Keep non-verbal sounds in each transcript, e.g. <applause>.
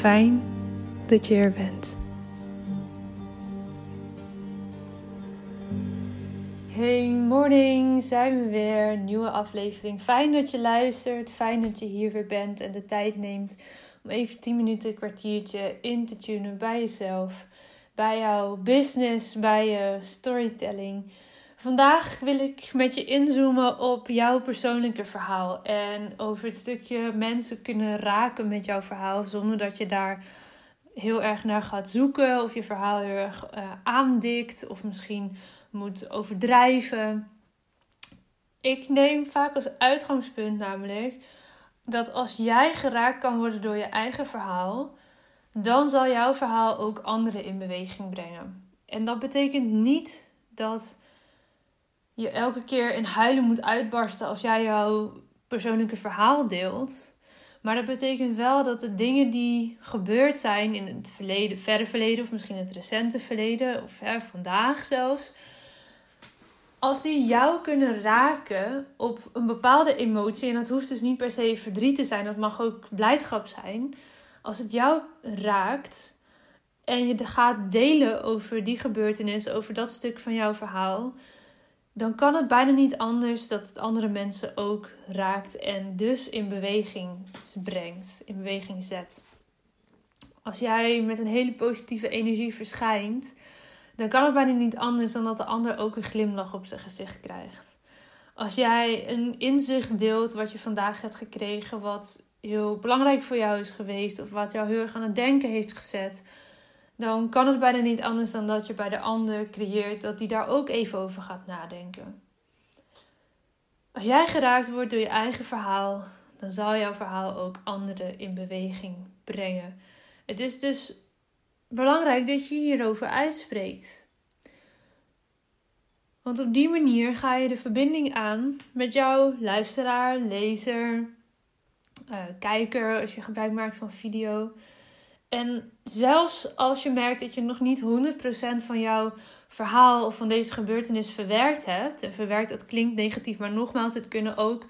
Fijn dat je er bent. Hey morning, zijn we weer. Nieuwe aflevering. Fijn dat je luistert. Fijn dat je hier weer bent en de tijd neemt om even 10 minuten, een kwartiertje in te tunen bij jezelf, bij jouw business, bij je storytelling. Vandaag wil ik met je inzoomen op jouw persoonlijke verhaal en over het stukje mensen kunnen raken met jouw verhaal zonder dat je daar heel erg naar gaat zoeken of je verhaal heel erg uh, aandikt of misschien moet overdrijven. Ik neem vaak als uitgangspunt namelijk dat als jij geraakt kan worden door je eigen verhaal, dan zal jouw verhaal ook anderen in beweging brengen. En dat betekent niet dat je elke keer in huilen moet uitbarsten als jij jouw persoonlijke verhaal deelt. Maar dat betekent wel dat de dingen die gebeurd zijn in het verleden, verre verleden of misschien het recente verleden of hè, vandaag zelfs, als die jou kunnen raken op een bepaalde emotie, en dat hoeft dus niet per se verdriet te zijn, dat mag ook blijdschap zijn. Als het jou raakt en je gaat delen over die gebeurtenis, over dat stuk van jouw verhaal, dan kan het bijna niet anders dat het andere mensen ook raakt en dus in beweging brengt, in beweging zet. Als jij met een hele positieve energie verschijnt, dan kan het bijna niet anders dan dat de ander ook een glimlach op zijn gezicht krijgt. Als jij een inzicht deelt wat je vandaag hebt gekregen, wat heel belangrijk voor jou is geweest, of wat jou heel erg aan het denken heeft gezet, dan kan het bijna niet anders dan dat je bij de ander creëert dat die daar ook even over gaat nadenken. Als jij geraakt wordt door je eigen verhaal, dan zal jouw verhaal ook anderen in beweging brengen. Het is dus belangrijk dat je hierover uitspreekt. Want op die manier ga je de verbinding aan met jouw luisteraar, lezer, uh, kijker, als je gebruik maakt van video. En zelfs als je merkt dat je nog niet 100% van jouw verhaal of van deze gebeurtenis verwerkt hebt. En verwerkt, dat klinkt negatief, maar nogmaals, het kunnen ook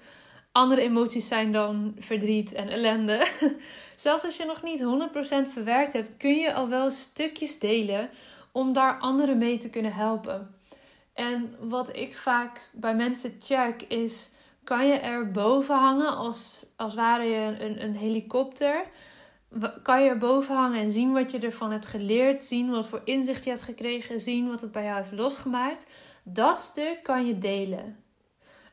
andere emoties zijn dan verdriet en ellende. <laughs> Zelfs als je nog niet 100% verwerkt hebt, kun je al wel stukjes delen om daar anderen mee te kunnen helpen. En wat ik vaak bij mensen check is: kan je er boven hangen als, als ware je een, een helikopter? Kan je er boven hangen en zien wat je ervan hebt geleerd, zien wat voor inzicht je hebt gekregen, zien wat het bij jou heeft losgemaakt? Dat stuk kan je delen.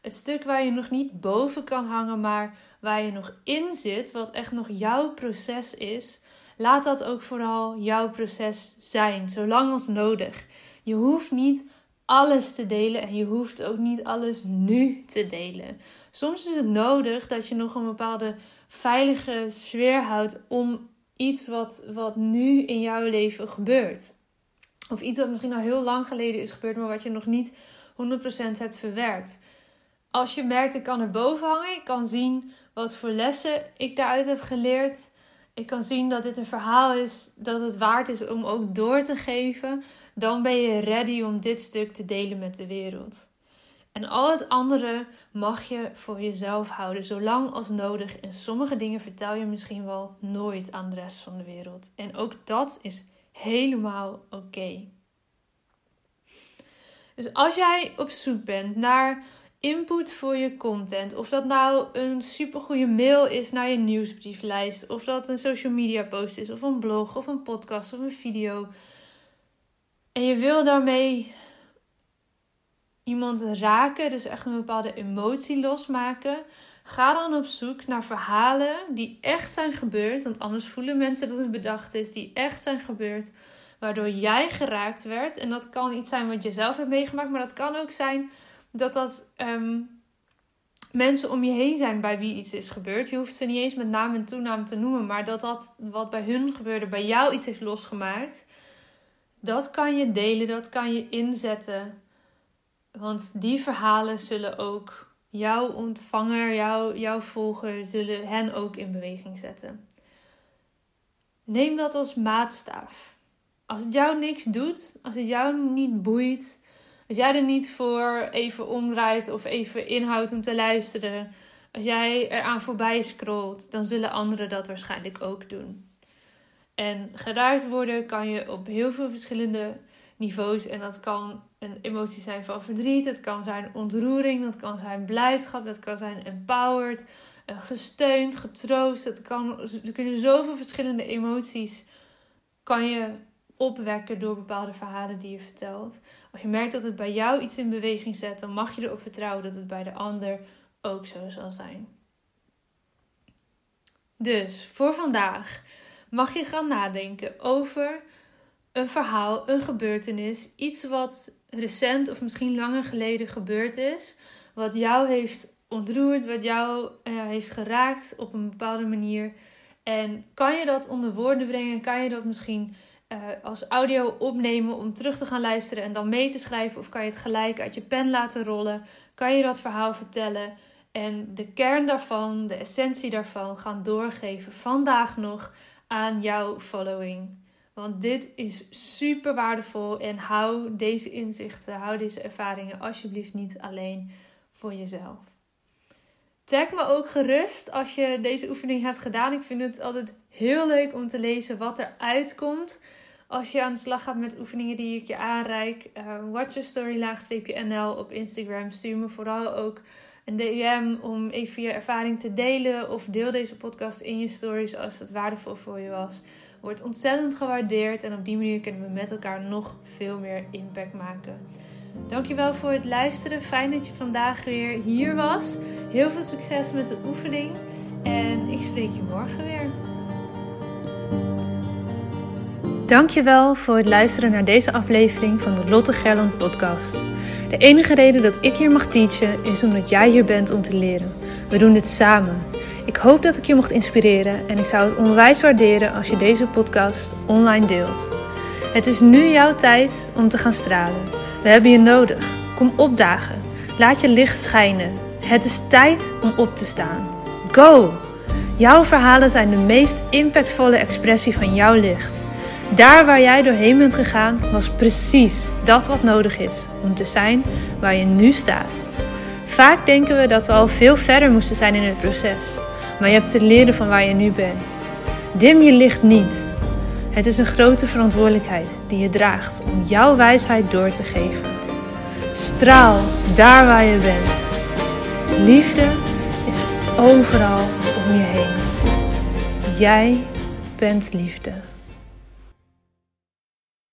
Het stuk waar je nog niet boven kan hangen, maar waar je nog in zit, wat echt nog jouw proces is, laat dat ook vooral jouw proces zijn, zolang als nodig. Je hoeft niet alles te delen en je hoeft ook niet alles nu te delen. Soms is het nodig dat je nog een bepaalde veilige sfeer houdt om iets wat, wat nu in jouw leven gebeurt. Of iets wat misschien al heel lang geleden is gebeurd, maar wat je nog niet 100% hebt verwerkt. Als je merkt, ik kan er boven hangen, ik kan zien wat voor lessen ik daaruit heb geleerd. Ik kan zien dat dit een verhaal is dat het waard is om ook door te geven. Dan ben je ready om dit stuk te delen met de wereld. En al het andere mag je voor jezelf houden, zolang als nodig. En sommige dingen vertel je misschien wel nooit aan de rest van de wereld. En ook dat is helemaal oké. Dus als jij op zoek bent naar input voor je content. Of dat nou een supergoeie mail is naar je nieuwsbrieflijst. Of dat een social media post is. Of een blog. Of een podcast. Of een video. En je wil daarmee iemand raken. Dus echt een bepaalde emotie losmaken. Ga dan op zoek naar verhalen die echt zijn gebeurd. Want anders voelen mensen dat het bedacht is. Die echt zijn gebeurd. Waardoor jij geraakt werd. En dat kan iets zijn wat je zelf hebt meegemaakt. Maar dat kan ook zijn dat dat ehm, mensen om je heen zijn bij wie iets is gebeurd. Je hoeft ze niet eens met naam en toenaam te noemen, maar dat dat wat bij hun gebeurde, bij jou iets heeft losgemaakt. Dat kan je delen, dat kan je inzetten. Want die verhalen zullen ook jouw ontvanger, jouw, jouw volger, zullen hen ook in beweging zetten. Neem dat als maatstaaf. Als het jou niks doet, als het jou niet boeit, als jij er niet voor even omdraait of even inhoudt om te luisteren, als jij eraan voorbij scrolt, dan zullen anderen dat waarschijnlijk ook doen. En geraakt worden kan je op heel veel verschillende niveaus. En dat kan een emotie zijn van verdriet, het kan zijn ontroering, dat kan zijn blijdschap, dat kan zijn empowered, eh, gesteund, getroost. Het kan, er kunnen zoveel verschillende emoties kan je opwekken door bepaalde verhalen die je vertelt. Als je merkt dat het bij jou iets in beweging zet, dan mag je erop vertrouwen dat het bij de ander ook zo zal zijn. Dus voor vandaag mag je gaan nadenken over een verhaal, een gebeurtenis, iets wat recent of misschien langer geleden gebeurd is, wat jou heeft ontroerd, wat jou uh, heeft geraakt op een bepaalde manier. En kan je dat onder woorden brengen? Kan je dat misschien uh, als audio opnemen om terug te gaan luisteren en dan mee te schrijven? Of kan je het gelijk uit je pen laten rollen? Kan je dat verhaal vertellen en de kern daarvan, de essentie daarvan gaan doorgeven vandaag nog aan jouw following? Want dit is super waardevol en hou deze inzichten, hou deze ervaringen alsjeblieft niet alleen voor jezelf. Tag me ook gerust als je deze oefening hebt gedaan. Ik vind het altijd heel leuk om te lezen wat er uitkomt. Als je aan de slag gaat met oefeningen die ik je aanreik. Uh, watch your story laagstreepje NL op Instagram. Stuur me vooral ook een DM om even je ervaring te delen. Of deel deze podcast in je stories als het waardevol voor je was. Wordt ontzettend gewaardeerd. En op die manier kunnen we met elkaar nog veel meer impact maken. Dankjewel voor het luisteren. Fijn dat je vandaag weer hier was. Heel veel succes met de oefening. En ik spreek je morgen weer. Dankjewel voor het luisteren naar deze aflevering van de Lotte Gerland podcast. De enige reden dat ik hier mag teachen is omdat jij hier bent om te leren. We doen dit samen. Ik hoop dat ik je mocht inspireren en ik zou het onwijs waarderen als je deze podcast online deelt. Het is nu jouw tijd om te gaan stralen. We hebben je nodig. Kom opdagen. Laat je licht schijnen. Het is tijd om op te staan. Go! Jouw verhalen zijn de meest impactvolle expressie van jouw licht. Daar waar jij doorheen bent gegaan, was precies dat wat nodig is om te zijn waar je nu staat. Vaak denken we dat we al veel verder moesten zijn in het proces, maar je hebt te leren van waar je nu bent. Dim je licht niet. Het is een grote verantwoordelijkheid die je draagt om jouw wijsheid door te geven. Straal daar waar je bent. Liefde is overal om je heen. Jij bent liefde.